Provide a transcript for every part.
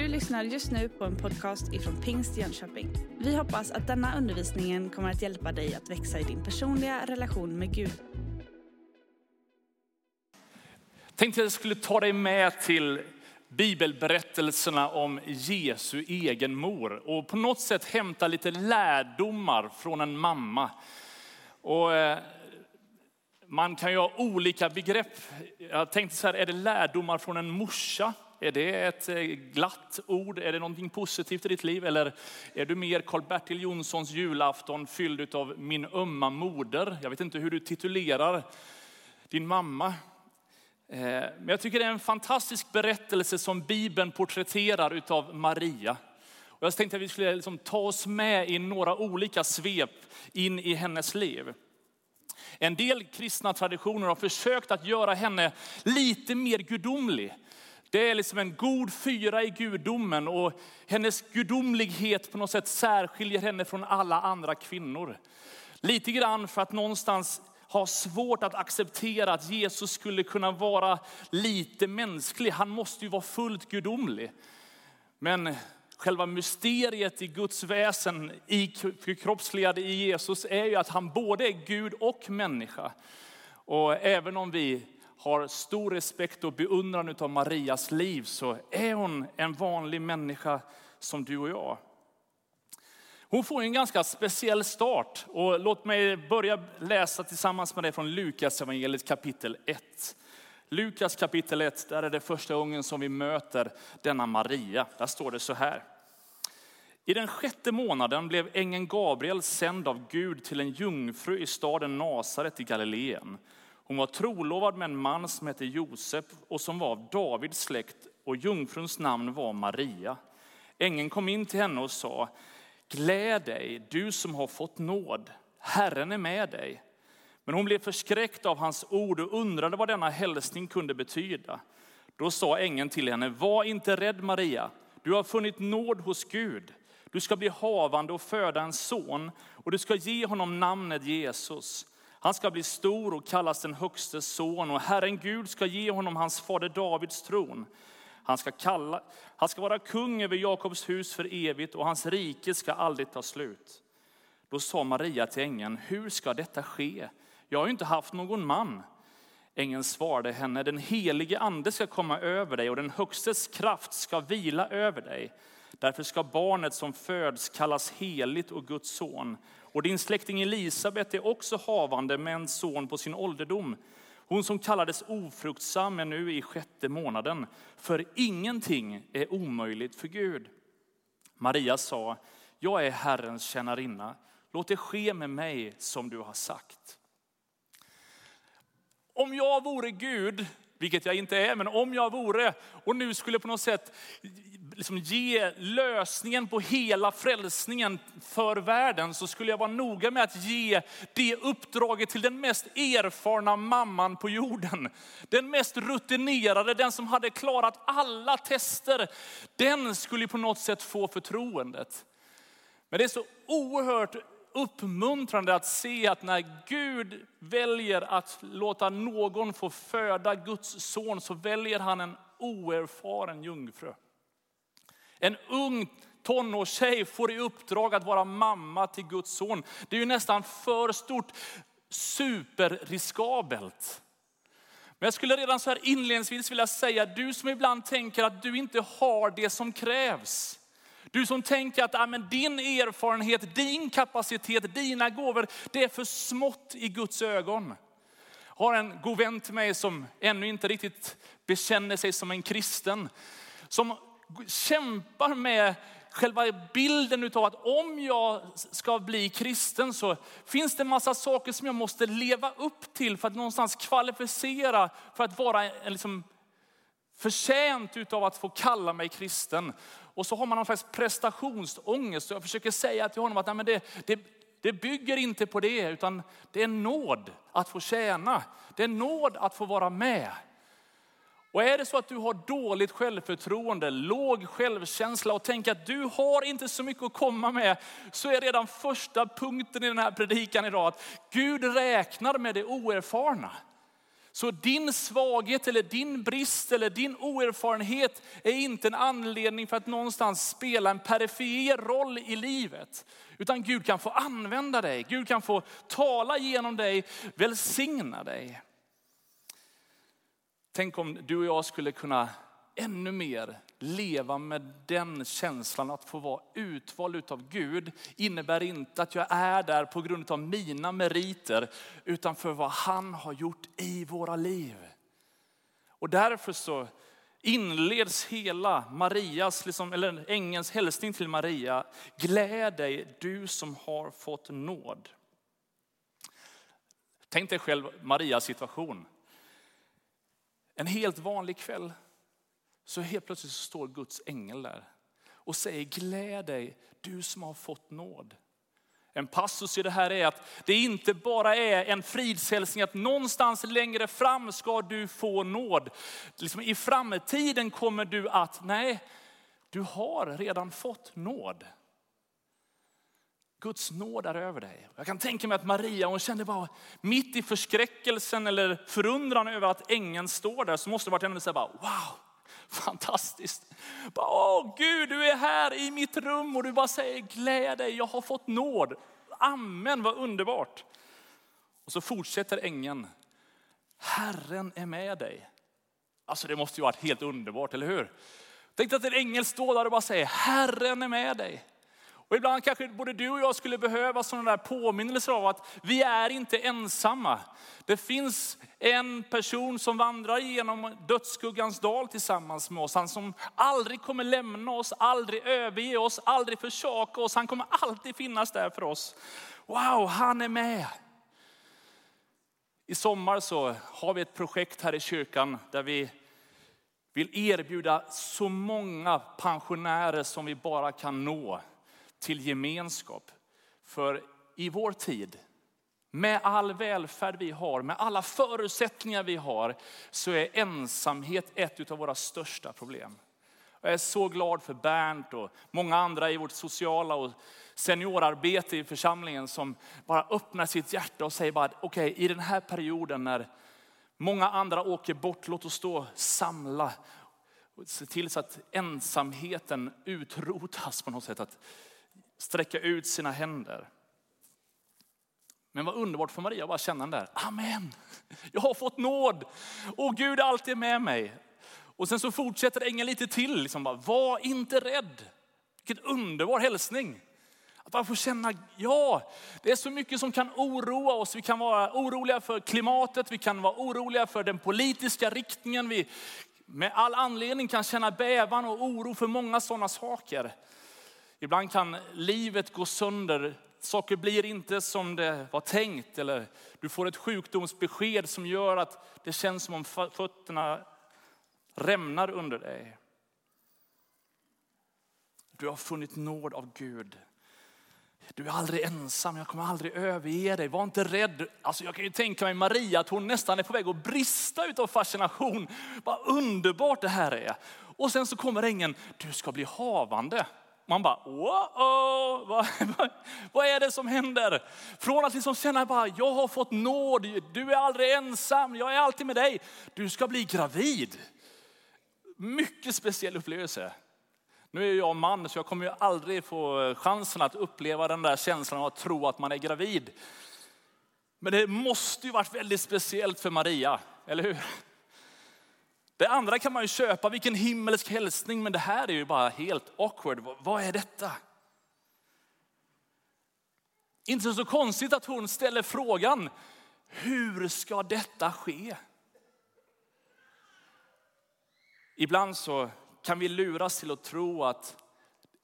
Du lyssnar just nu på en podcast ifrån Pingst Jönköping. Vi hoppas att denna undervisning kommer att hjälpa dig att växa i din personliga relation med Gud. Tänkte jag skulle ta dig med till bibelberättelserna om Jesu egen mor och på något sätt hämta lite lärdomar från en mamma. Och eh, man kan ju ha olika begrepp. Jag tänkte så här, är det lärdomar från en morsa? Är det ett eh, glatt ord? Är det någonting positivt i ditt liv? Eller är du mer Karl-Bertil Jonssons julafton fylld av min ömma moder? Jag vet inte hur du titulerar din mamma. Eh, men jag tycker det är en fantastisk berättelse som Bibeln porträtterar utav Maria. Och jag tänkte att vi skulle liksom ta oss med i några olika svep in i hennes liv. En del kristna traditioner har försökt att göra henne lite mer gudomlig. Det är liksom en god fyra i gudomen och hennes gudomlighet på något sätt särskiljer henne från alla andra kvinnor. Lite grann för att någonstans ha svårt att acceptera att Jesus skulle kunna vara lite mänsklig. Han måste ju vara fullt gudomlig. Men själva mysteriet i Guds väsen, i kroppsligade i Jesus, är ju att han både är Gud och människa. Och även om vi har stor respekt och beundran av Marias liv så är hon en vanlig människa som du och jag. Hon får en ganska speciell start och låt mig börja läsa tillsammans med dig från Lukas evangeliet kapitel 1. Lukas kapitel 1, där är det första gången som vi möter denna Maria. Där står det så här. I den sjätte månaden blev ängeln Gabriel sänd av Gud till en jungfru i staden Nasaret i Galileen. Hon var trolovad med en man som hette Josef och som var av Davids släkt och jungfruns namn var Maria. Ängeln kom in till henne och sa, gläd dig du som har fått nåd, Herren är med dig. Men hon blev förskräckt av hans ord och undrade vad denna hälsning kunde betyda. Då sa ängeln till henne, var inte rädd Maria, du har funnit nåd hos Gud. Du ska bli havande och föda en son och du ska ge honom namnet Jesus. Han ska bli stor och kallas den högste son och Herren Gud ska ge honom hans fader Davids tron. Han ska, kalla, han ska vara kung över Jakobs hus för evigt och hans rike ska aldrig ta slut. Då sa Maria till ängeln, hur ska detta ske? Jag har ju inte haft någon man. Ängeln svarade henne, den helige ande ska komma över dig och den högstes kraft ska vila över dig. Därför ska barnet som föds kallas heligt och Guds son. Och din släkting Elisabet är också havande med en son på sin ålderdom. Hon som kallades ofruktsam är nu i sjätte månaden, för ingenting är omöjligt för Gud. Maria sa, jag är Herrens tjänarinna, låt det ske med mig som du har sagt. Om jag vore Gud, vilket jag inte är, men om jag vore och nu skulle på något sätt liksom ge lösningen på hela frälsningen för världen så skulle jag vara noga med att ge det uppdraget till den mest erfarna mamman på jorden. Den mest rutinerade, den som hade klarat alla tester. Den skulle på något sätt få förtroendet. Men det är så oerhört uppmuntrande att se att när Gud väljer att låta någon få föda Guds son så väljer han en oerfaren jungfru. En ung tonårstjej får i uppdrag att vara mamma till Guds son. Det är ju nästan för stort, superriskabelt. Men jag skulle redan så här inledningsvis vilja säga, du som ibland tänker att du inte har det som krävs. Du som tänker att ja, men din erfarenhet, din kapacitet, dina gåvor, det är för smått i Guds ögon. Jag har en god vän till mig som ännu inte riktigt bekänner sig som en kristen. Som kämpar med själva bilden av att om jag ska bli kristen så finns det en massa saker som jag måste leva upp till för att någonstans kvalificera för att vara liksom förtjänt av att få kalla mig kristen. Och så har man någon slags prestationsångest. Och jag försöker säga till honom att nej, men det, det, det bygger inte på det, utan det är nåd att få tjäna. Det är nåd att få vara med. Och är det så att du har dåligt självförtroende, låg självkänsla och tänker att du har inte så mycket att komma med, så är redan första punkten i den här predikan idag att Gud räknar med det oerfarna. Så din svaghet eller din brist eller din oerfarenhet är inte en anledning för att någonstans spela en perifer roll i livet. Utan Gud kan få använda dig, Gud kan få tala genom dig, välsigna dig. Tänk om du och jag skulle kunna ännu mer leva med den känslan att få vara utvald av Gud innebär inte att jag är där på grund av mina meriter, utan för vad han har gjort i våra liv. Och därför så inleds hela Marias, liksom, eller ängelns hälsning till Maria. Gläd dig du som har fått nåd. Tänk dig själv Marias situation. En helt vanlig kväll så helt plötsligt så står Guds ängel där och säger gläd dig du som har fått nåd. En passus i det här är att det inte bara är en fridshälsning att någonstans längre fram ska du få nåd. Liksom I framtiden kommer du att, nej, du har redan fått nåd. Guds nåd är över dig. Jag kan tänka mig att Maria, hon kände bara mitt i förskräckelsen eller förundran över att ängeln står där, så måste det varit henne så bara, wow, fantastiskt. Åh Gud, du är här i mitt rum och du bara säger gläd dig, jag har fått nåd. Amen, vad underbart. Och så fortsätter ängeln. Herren är med dig. Alltså det måste ju varit helt underbart, eller hur? Tänk att en ängel står där och bara säger, Herren är med dig. Och ibland kanske både du och jag skulle behöva sådana där påminnelser av att vi är inte ensamma. Det finns en person som vandrar genom dödsskuggans dal tillsammans med oss. Han som aldrig kommer lämna oss, aldrig överge oss, aldrig försaka oss. Han kommer alltid finnas där för oss. Wow, han är med. I sommar så har vi ett projekt här i kyrkan där vi vill erbjuda så många pensionärer som vi bara kan nå till gemenskap. För i vår tid, med all välfärd vi har, med alla förutsättningar vi har, så är ensamhet ett av våra största problem. Jag är så glad för Bernt och många andra i vårt sociala och seniorarbete i församlingen som bara öppnar sitt hjärta och säger bara, okej okay, i den här perioden när många andra åker bort, låt oss då samla och se till så att ensamheten utrotas på något sätt. Att sträcka ut sina händer. Men vad underbart för Maria att bara känna den där, amen, jag har fått nåd och Gud är alltid med mig. Och sen så fortsätter ängeln lite till, liksom bara, var inte rädd. Vilken underbar hälsning. Att bara få känna, ja, det är så mycket som kan oroa oss. Vi kan vara oroliga för klimatet, vi kan vara oroliga för den politiska riktningen. Vi med all anledning kan känna bävan och oro för många sådana saker. Ibland kan livet gå sönder. Saker blir inte som det var tänkt. Eller du får ett sjukdomsbesked som gör att det känns som om fötterna rämnar under dig. Du har funnit nåd av Gud. Du är aldrig ensam, jag kommer aldrig överge dig. Var inte rädd. Alltså jag kan ju tänka mig Maria, att hon nästan är på väg att brista av fascination. Vad underbart det här är. Och sen så kommer ängeln, du ska bli havande. Man bara, wow, vad, vad, vad, är det som händer? Från att liksom känna bara, jag har fått nåd, du är aldrig ensam, jag är alltid med dig. Du ska bli gravid. Mycket speciell upplevelse. Nu är jag man så jag kommer ju aldrig få chansen att uppleva den där känslan av att tro att man är gravid. Men det måste ju varit väldigt speciellt för Maria, eller hur? Det andra kan man ju köpa, vilken himmelsk hälsning, men det här är ju bara helt awkward. Vad är detta? Inte så konstigt att hon ställer frågan, hur ska detta ske? Ibland så kan vi luras till att tro att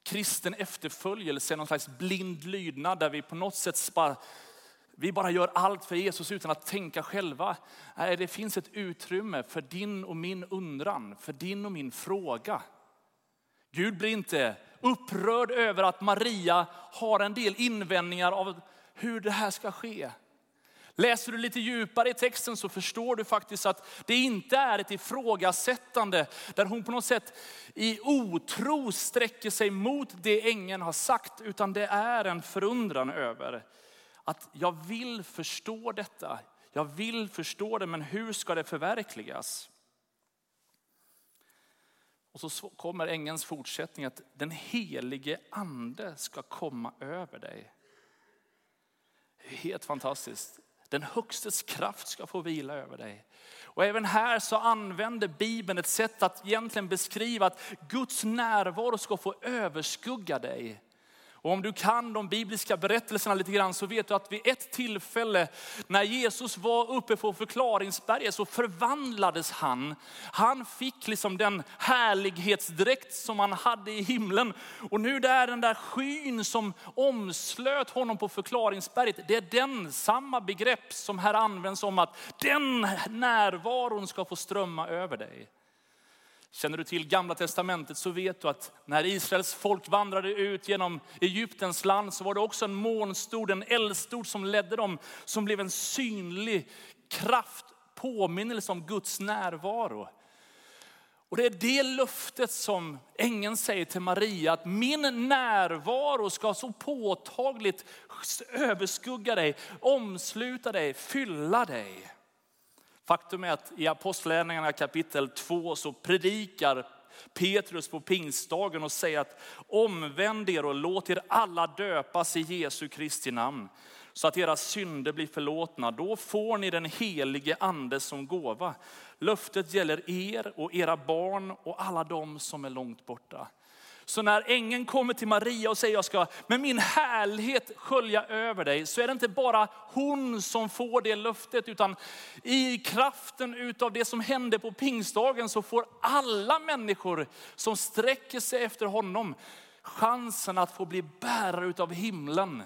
kristen efterföljelse är någon slags blind lydnad där vi på något sätt vi bara gör allt för Jesus utan att tänka själva. Nej, det finns ett utrymme för din och min undran, för din och min fråga. Gud blir inte upprörd över att Maria har en del invändningar av hur det här ska ske. Läser du lite djupare i texten så förstår du faktiskt att det inte är ett ifrågasättande där hon på något sätt i otro sträcker sig mot det ängeln har sagt, utan det är en förundran över att jag vill förstå detta. jag vill förstå det, men hur ska det förverkligas? Och så kommer ängelns fortsättning att den helige ande ska komma över dig. Helt fantastiskt. Den högstes kraft ska få vila över dig. Och även här så använder Bibeln ett sätt att egentligen beskriva att Guds närvaro ska få överskugga dig. Och om du kan de bibliska berättelserna lite grann så vet du att vid ett tillfälle när Jesus var uppe på förklaringsberget så förvandlades han. Han fick liksom den härlighetsdräkt som han hade i himlen. Och nu det är den där skyn som omslöt honom på förklaringsberget. Det är den samma begrepp som här används om att den närvaron ska få strömma över dig. Känner du till gamla testamentet så vet du att när Israels folk vandrade ut genom Egyptens land så var det också en månstod, en eldstod som ledde dem, som blev en synlig kraft, påminnelse om Guds närvaro. Och det är det löftet som ängeln säger till Maria, att min närvaro ska så påtagligt överskugga dig, omsluta dig, fylla dig. Faktum är att i Apostlagärningarna kapitel 2 så predikar Petrus på pingstdagen och säger att omvänd er och låt er alla döpas i Jesu Kristi namn så att era synder blir förlåtna. Då får ni den helige ande som gåva. Löftet gäller er och era barn och alla de som är långt borta. Så när ängeln kommer till Maria och säger jag ska med min härlighet skölja över dig, så är det inte bara hon som får det löftet, utan i kraften utav det som hände på pingstdagen så får alla människor som sträcker sig efter honom chansen att få bli bärare utav himlen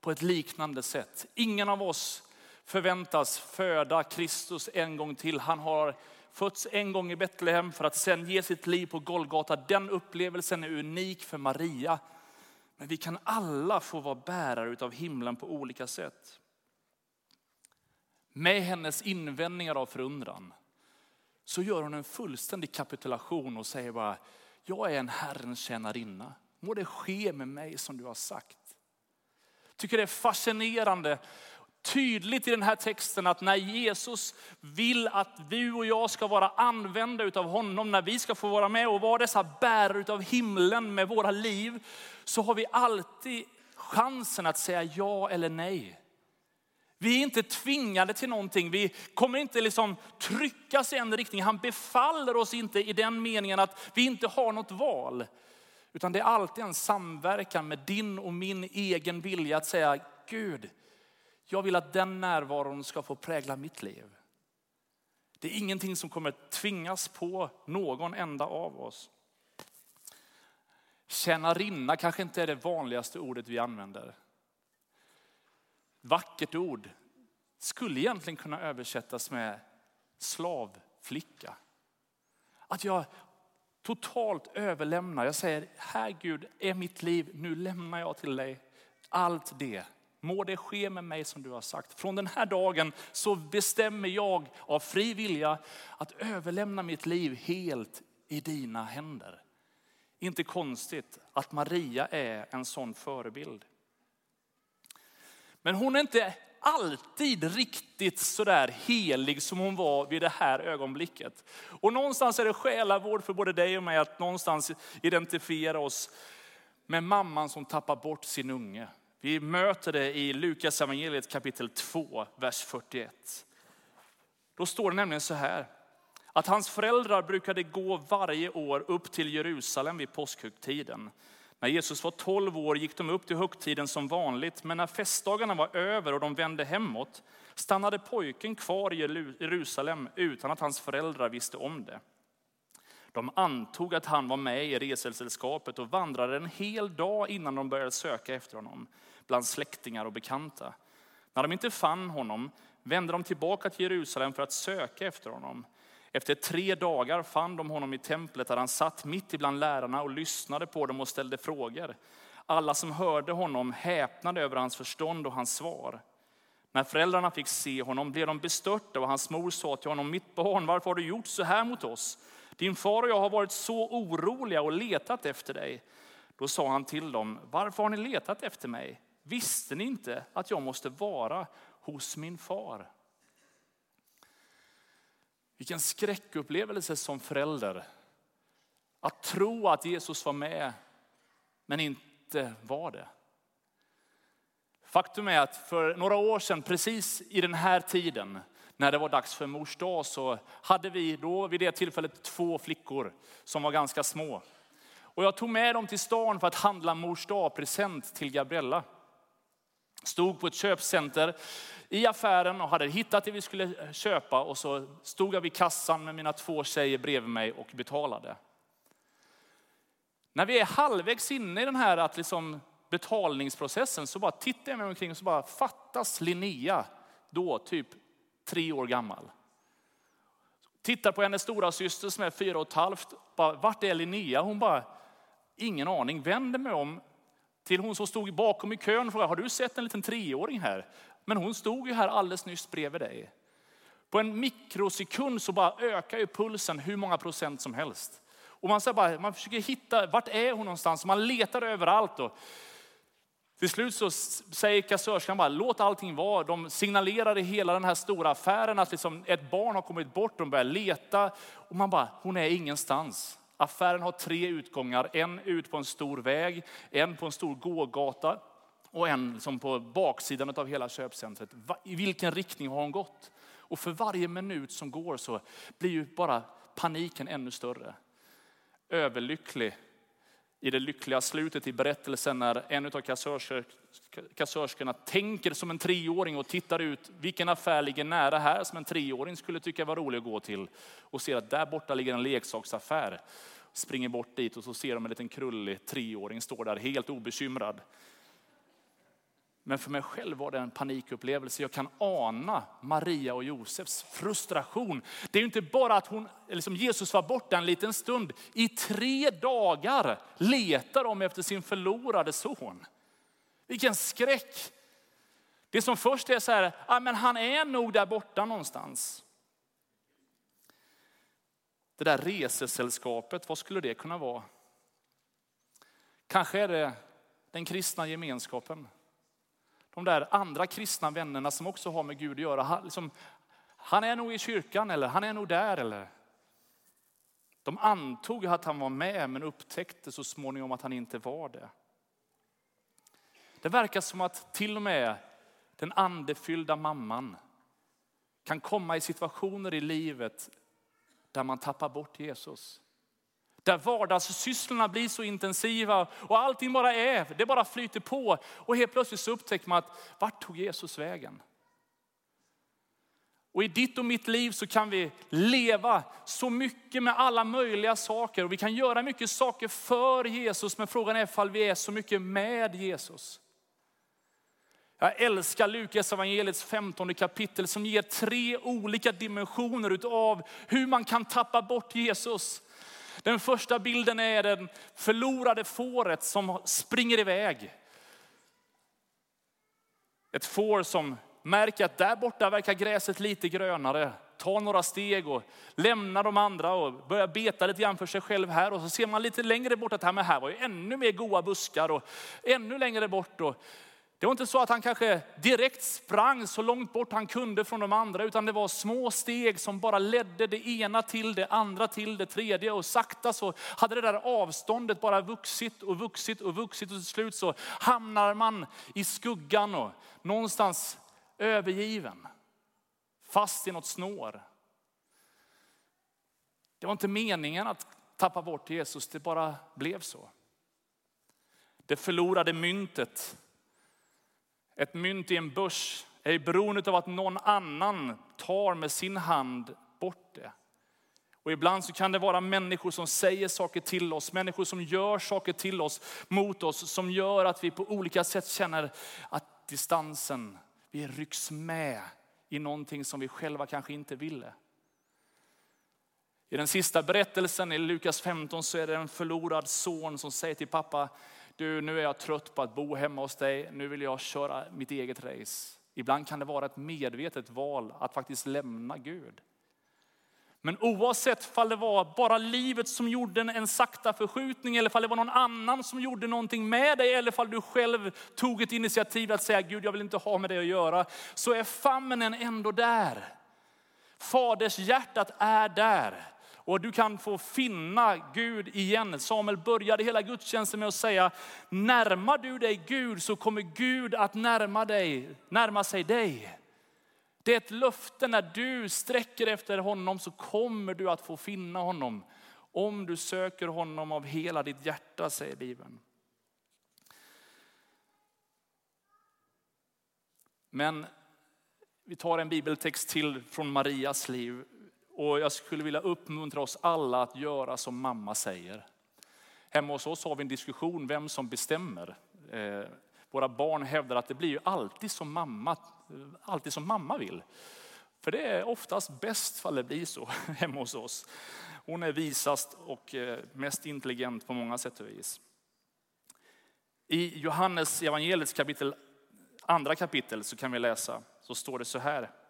på ett liknande sätt. Ingen av oss förväntas föda Kristus en gång till. Han har fötts en gång i Betlehem för att sen ge sitt liv på Golgata. Den upplevelsen är unik för Maria. Men vi kan alla få vara bärare av himlen på olika sätt. Med hennes invändningar av förundran så gör hon en fullständig kapitulation och säger bara, jag är en Herrens tjänarinna. Må det ske med mig som du har sagt. Tycker det är fascinerande tydligt i den här texten att när Jesus vill att du och jag ska vara använda utav honom, när vi ska få vara med och vara dessa bärare utav himlen med våra liv, så har vi alltid chansen att säga ja eller nej. Vi är inte tvingade till någonting. Vi kommer inte liksom tryckas i en riktning. Han befaller oss inte i den meningen att vi inte har något val. Utan det är alltid en samverkan med din och min egen vilja att säga Gud, jag vill att den närvaron ska få prägla mitt liv. Det är ingenting som kommer tvingas på någon enda av oss. Tjänarinna kanske inte är det vanligaste ordet vi använder. Vackert ord skulle egentligen kunna översättas med slavflicka. Att jag totalt överlämnar, jag säger, här Gud är mitt liv, nu lämnar jag till dig allt det Må det ske med mig som du har sagt. Från den här dagen så bestämmer jag av fri vilja att överlämna mitt liv helt i dina händer. Inte konstigt att Maria är en sån förebild. Men hon är inte alltid riktigt sådär helig som hon var vid det här ögonblicket. Och någonstans är det själavård för både dig och mig att någonstans identifiera oss med mamman som tappar bort sin unge. Vi möter det i Lukas evangeliet kapitel 2, vers 41. Då står det nämligen så här, att hans föräldrar brukade gå varje år upp till Jerusalem vid påskhögtiden. När Jesus var 12 år gick de upp till högtiden som vanligt, men när festdagarna var över och de vände hemåt stannade pojken kvar i Jerusalem utan att hans föräldrar visste om det. De antog att han var med i resesällskapet och vandrade en hel dag innan de började söka efter honom bland släktingar och bekanta. När de inte fann honom vände de tillbaka till Jerusalem för att söka efter honom. Efter tre dagar fann de honom i templet där han satt mitt ibland lärarna och lyssnade på dem och ställde frågor. Alla som hörde honom häpnade över hans förstånd och hans svar. När föräldrarna fick se honom blev de bestörta och hans mor sa till honom, mitt barn, varför har du gjort så här mot oss? Din far och jag har varit så oroliga och letat efter dig. Då sa han till dem, varför har ni letat efter mig? Visste ni inte att jag måste vara hos min far? Vilken skräckupplevelse som förälder. Att tro att Jesus var med, men inte var det. Faktum är att för några år sedan, precis i den här tiden, när det var dags för mors dag, så hade vi då vid det tillfället två flickor som var ganska små. Och jag tog med dem till stan för att handla mors dag-present till Gabriella. Stod på ett köpcenter i affären och hade hittat det vi skulle köpa och så stod jag vid kassan med mina två tjejer bredvid mig och betalade. När vi är halvvägs inne i den här att liksom betalningsprocessen så bara tittar jag mig omkring och så bara fattas Linnea, då typ tre år gammal. Tittar på hennes stora syster som är fyra och ett halvt. Bara, Vart är Linnea? Hon bara, ingen aning. Vänder mig om till hon som stod bakom i kön frågade, har du sett en liten treåring här? Men hon stod ju här alldeles nyss bredvid dig. På en mikrosekund så bara ökar ju pulsen hur många procent som helst. Och man, så bara, man försöker hitta, vart är hon någonstans? Man letar överallt. Och till slut så säger kassörskan bara, låt allting vara. De signalerar i hela den här stora affären att liksom ett barn har kommit bort. De börjar leta och man bara, hon är ingenstans. Affären har tre utgångar, en ut på en stor väg, en på en stor gågata och en som på baksidan av hela köpcentret. I vilken riktning har hon gått? Och för varje minut som går så blir ju bara paniken ännu större. Överlycklig i det lyckliga slutet i berättelsen när en av kassörskorna tänker som en treåring och tittar ut. Vilken affär ligger nära här som en treåring skulle tycka var rolig att gå till? Och ser att där borta ligger en leksaksaffär. Springer bort dit och så ser de en liten krullig treåring står där helt obekymrad. Men för mig själv var det en panikupplevelse. Jag kan ana Maria och Josefs frustration. Det är inte bara att hon, liksom Jesus var borta en liten stund. I tre dagar letar de efter sin förlorade son. Vilken skräck. Det som först är så här, ah, men han är nog där borta någonstans. Det där resesällskapet, vad skulle det kunna vara? Kanske är det den kristna gemenskapen de där andra kristna vännerna som också har med Gud att göra. Han, liksom, han är nog i kyrkan eller han är nog där. Eller. De antog att han var med men upptäckte så småningom att han inte var det. Det verkar som att till och med den andefyllda mamman kan komma i situationer i livet där man tappar bort Jesus. Där vardagssysslorna blir så intensiva och allting bara är, det bara flyter på. Och helt plötsligt så upptäcker man att vart tog Jesus vägen? Och i ditt och mitt liv så kan vi leva så mycket med alla möjliga saker. Och vi kan göra mycket saker för Jesus, men frågan är ifall vi är så mycket med Jesus. Jag älskar Lukas evangeliets 15 kapitel som ger tre olika dimensioner av hur man kan tappa bort Jesus. Den första bilden är den förlorade fåret som springer iväg. Ett får som märker att där borta verkar gräset lite grönare. Tar några steg och lämnar de andra och börjar beta lite grann för sig själv här. Och så ser man lite längre bort att här, här var ju ännu mer goda buskar och ännu längre bort. Och det var inte så att han kanske direkt sprang så långt bort han kunde från de andra, utan det var små steg som bara ledde det ena till det andra till det tredje. Och sakta så hade det där avståndet bara vuxit och vuxit och vuxit och till slut så hamnar man i skuggan och någonstans övergiven. Fast i något snår. Det var inte meningen att tappa bort Jesus, det bara blev så. Det förlorade myntet ett mynt i en börs är beroende av att någon annan tar med sin hand bort det. Och ibland så kan det vara människor som säger saker till oss, människor som gör saker till oss, mot oss, som gör att vi på olika sätt känner att distansen, vi rycks med i någonting som vi själva kanske inte ville. I den sista berättelsen i Lukas 15 så är det en förlorad son som säger till pappa, du nu är jag trött på att bo hemma hos dig, nu vill jag köra mitt eget race. Ibland kan det vara ett medvetet val att faktiskt lämna Gud. Men oavsett om det var bara livet som gjorde en sakta förskjutning eller om det var någon annan som gjorde någonting med dig eller om du själv tog ett initiativ att säga Gud jag vill inte ha med det att göra. Så är famnen ändå där. Faders hjärtat är där. Och du kan få finna Gud igen. Samuel började hela gudstjänsten med att säga, närmar du dig Gud så kommer Gud att närma, dig, närma sig dig. Det är ett löfte när du sträcker efter honom så kommer du att få finna honom. Om du söker honom av hela ditt hjärta, säger Bibeln. Men vi tar en bibeltext till från Marias liv. Och jag skulle vilja uppmuntra oss alla att göra som mamma säger. Hemma hos oss har vi en diskussion vem som bestämmer. Eh, våra barn hävdar att det blir ju alltid som mamma, eh, alltid som mamma vill. För det är oftast bäst fall det blir så hemma hos oss. Hon är visast och eh, mest intelligent på många sätt och vis. I Johannes evangeliets kapitel, andra kapitel så kan vi läsa, så står det så här.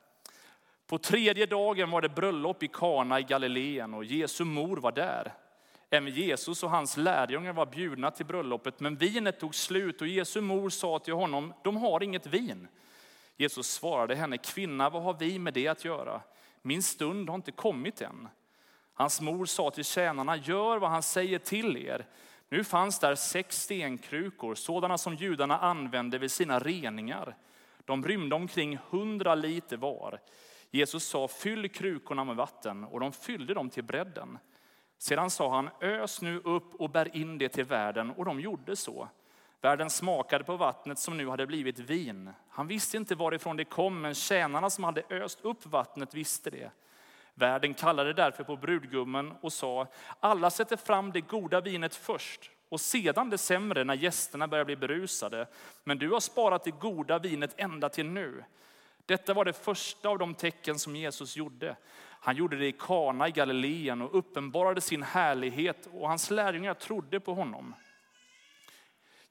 På tredje dagen var det bröllop i Kana i Galileen och Jesu mor var där. Även Jesus och hans lärjungar var bjudna till bröllopet, men vinet tog slut och Jesu mor sa till honom, de har inget vin. Jesus svarade henne, kvinna vad har vi med det att göra? Min stund har inte kommit än. Hans mor sa till tjänarna, gör vad han säger till er. Nu fanns där sex stenkrukor, sådana som judarna använde vid sina reningar. De rymde omkring hundra liter var. Jesus sa, fyll krukorna med vatten, och de fyllde dem till bredden. Sedan sa han, ös nu upp och bär in det till världen, och de gjorde så. Världen smakade på vattnet som nu hade blivit vin. Han visste inte varifrån det kom, men tjänarna som hade öst upp vattnet visste det. Värden kallade därför på brudgummen och sa, alla sätter fram det goda vinet först och sedan det sämre när gästerna börjar bli berusade. Men du har sparat det goda vinet ända till nu. Detta var det första av de tecken som Jesus gjorde. Han gjorde det i Kana i Galileen och uppenbarade sin härlighet och hans lärjungar trodde på honom.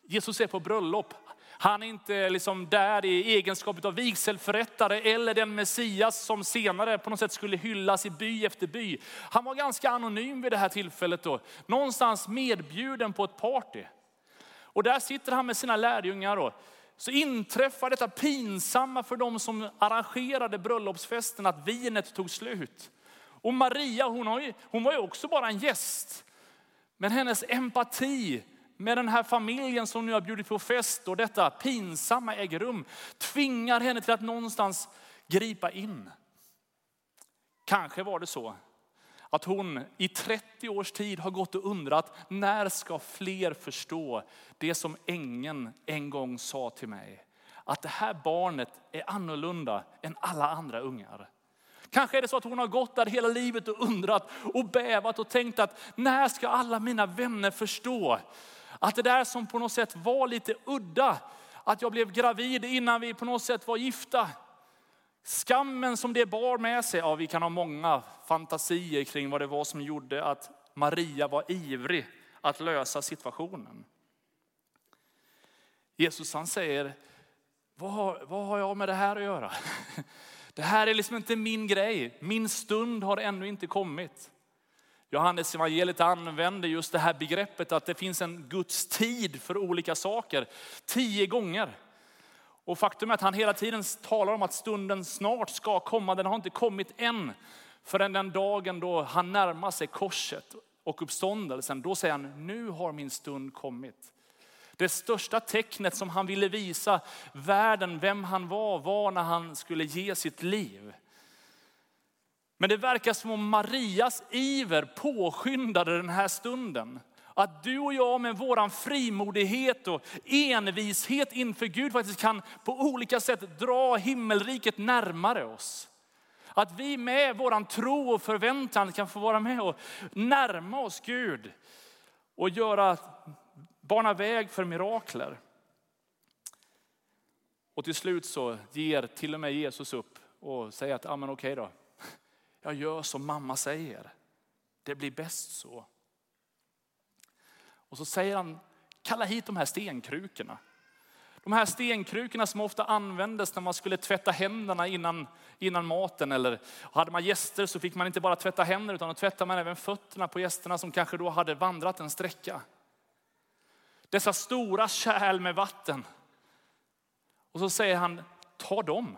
Jesus är på bröllop. Han är inte liksom där i egenskap av vigselförrättare eller den Messias som senare på något sätt skulle hyllas i by efter by. Han var ganska anonym vid det här tillfället. Då. Någonstans medbjuden på ett party. Och där sitter han med sina lärjungar. Då. Så inträffar detta pinsamma för de som arrangerade bröllopsfesten att vinet tog slut. Och Maria hon, har ju, hon var ju också bara en gäst. Men hennes empati med den här familjen som nu har bjudit på fest och detta pinsamma äger rum tvingar henne till att någonstans gripa in. Kanske var det så att hon i 30 års tid har gått och undrat när ska fler förstå det som ängeln en gång sa till mig. Att det här barnet är annorlunda än alla andra ungar. Kanske är det så att hon har gått där hela livet och undrat och bävat och tänkt att när ska alla mina vänner förstå att det där som på något sätt var lite udda, att jag blev gravid innan vi på något sätt var gifta. Skammen som det bar med sig, ja vi kan ha många fantasier kring vad det var som gjorde att Maria var ivrig att lösa situationen. Jesus han säger, vad har, vad har jag med det här att göra? Det här är liksom inte min grej, min stund har ännu inte kommit. Johannes evangeliet använder just det här begreppet att det finns en Guds tid för olika saker. Tio gånger. Och faktum är att han hela tiden talar om att stunden snart ska komma. Den har inte kommit än. Förrän den dagen då han närmar sig korset och uppståndelsen. Då säger han, nu har min stund kommit. Det största tecknet som han ville visa världen vem han var, var när han skulle ge sitt liv. Men det verkar som om Marias iver påskyndade den här stunden. Att du och jag med våran frimodighet och envishet inför Gud faktiskt kan på olika sätt dra himmelriket närmare oss. Att vi med våran tro och förväntan kan få vara med och närma oss Gud och göra, bana väg för mirakler. Och till slut så ger till och med Jesus upp och säger att, ja men okej då, jag gör som mamma säger. Det blir bäst så. Och så säger han, kalla hit de här stenkrukorna. De här stenkrukorna som ofta användes när man skulle tvätta händerna innan, innan maten. Eller hade man gäster så fick man inte bara tvätta händerna utan då tvättade man även fötterna på gästerna som kanske då hade vandrat en sträcka. Dessa stora kärl med vatten. Och så säger han, ta dem.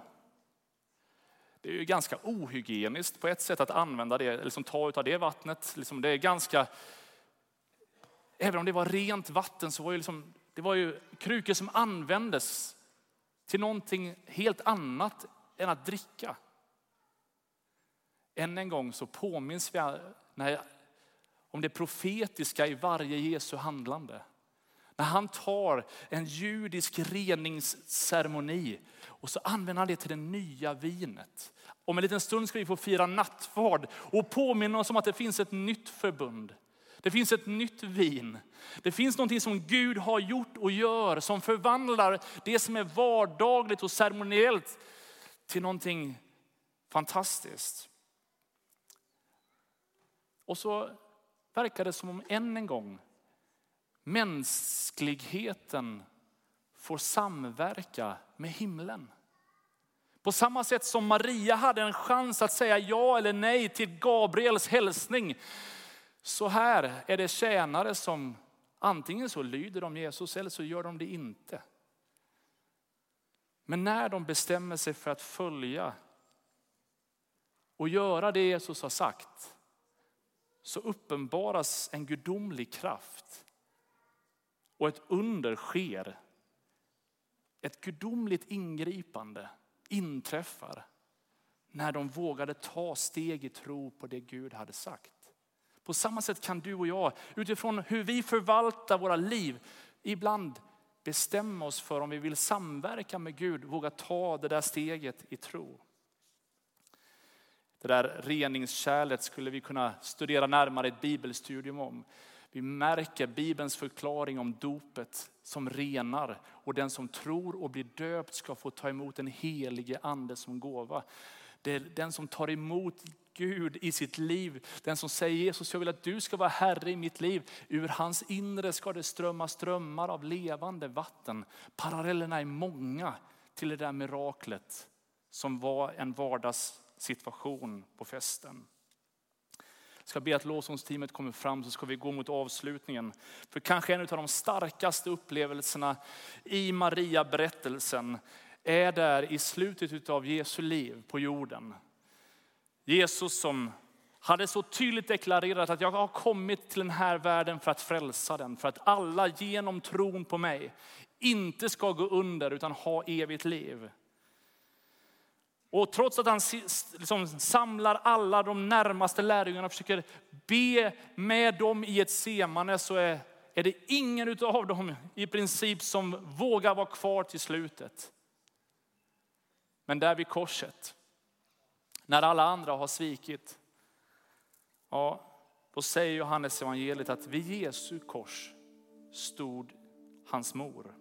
Det är ju ganska ohygieniskt på ett sätt att använda det, liksom ta av det vattnet. Liksom det är ganska, även om det var rent vatten så var det, liksom, det var ju krukor som användes till någonting helt annat än att dricka. Än en gång så påminns vi när, om det profetiska i varje Jesu handlande. När han tar en judisk reningsceremoni och så använder han det till det nya vinet. Om en liten stund ska vi få fira nattvard och påminna oss om att det finns ett nytt förbund. Det finns ett nytt vin. Det finns någonting som Gud har gjort och gör som förvandlar det som är vardagligt och ceremoniellt till någonting fantastiskt. Och så verkar det som om än en gång mänskligheten får samverka med himlen. På samma sätt som Maria hade en chans att säga ja eller nej till Gabriels hälsning. Så här är det tjänare som antingen så lyder de Jesus eller så gör de det inte. Men när de bestämmer sig för att följa och göra det Jesus har sagt så uppenbaras en gudomlig kraft och ett under sker. Ett gudomligt ingripande inträffar när de vågade ta steg i tro på det Gud hade sagt. På samma sätt kan du och jag utifrån hur vi förvaltar våra liv ibland bestämma oss för om vi vill samverka med Gud, våga ta det där steget i tro. Det där reningskärlet skulle vi kunna studera närmare i ett bibelstudium om. Vi märker Bibelns förklaring om dopet som renar och den som tror och blir döpt ska få ta emot den helige ande som gåva. Det är den som tar emot Gud i sitt liv. Den som säger Jesus, jag vill att du ska vara Herre i mitt liv. Ur hans inre ska det strömma strömmar av levande vatten. Parallellerna är många till det där miraklet som var en vardagssituation på festen. Jag ska be att lovsångsteamet kommer fram så ska vi gå mot avslutningen. För kanske en av de starkaste upplevelserna i Maria-berättelsen är där i slutet av Jesu liv på jorden. Jesus som hade så tydligt deklarerat att jag har kommit till den här världen för att frälsa den. För att alla genom tron på mig inte ska gå under utan ha evigt liv. Och trots att han liksom samlar alla de närmaste lärjungarna och försöker be med dem i ett semane så är, är det ingen av dem i princip som vågar vara kvar till slutet. Men där vid korset, när alla andra har svikit, ja, då säger Johannes evangeliet att vid Jesu kors stod hans mor.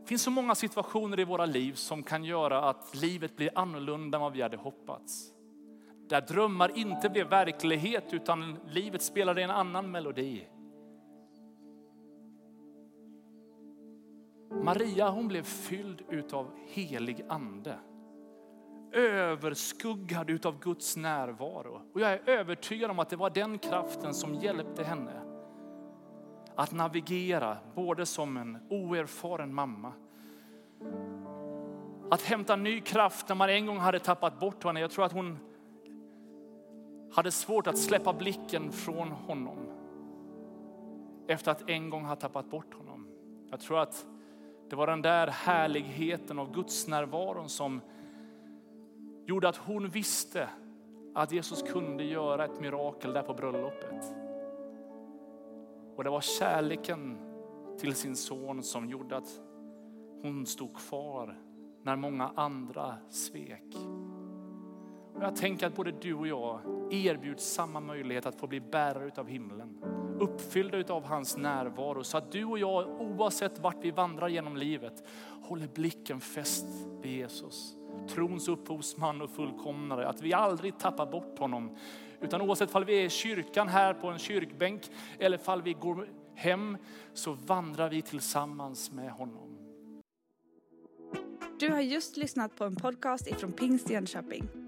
Det finns så många situationer i våra liv som kan göra att livet blir annorlunda än vad vi hade hoppats. Där drömmar inte blev verklighet utan livet spelade en annan melodi. Maria hon blev fylld utav helig ande. Överskuggad utav Guds närvaro. Och jag är övertygad om att det var den kraften som hjälpte henne att navigera både som en oerfaren mamma. Att hämta ny kraft när man en gång hade tappat bort henne. Jag tror att hon hade svårt att släppa blicken från honom. Efter att en gång ha tappat bort honom. Jag tror att det var den där härligheten av Guds närvaron som gjorde att hon visste att Jesus kunde göra ett mirakel där på bröllopet. Och det var kärleken till sin son som gjorde att hon stod kvar när många andra svek. Och jag tänker att både du och jag erbjuds samma möjlighet att få bli bärare av himlen. Uppfyllda av hans närvaro så att du och jag oavsett vart vi vandrar genom livet håller blicken fäst vid Jesus. Trons upphovsman och fullkomnare. Att vi aldrig tappar bort honom. Utan oavsett om vi är i kyrkan här på en kyrkbänk eller om vi går hem så vandrar vi tillsammans med honom. Du har just lyssnat på en podcast ifrån Pingst Jönköping.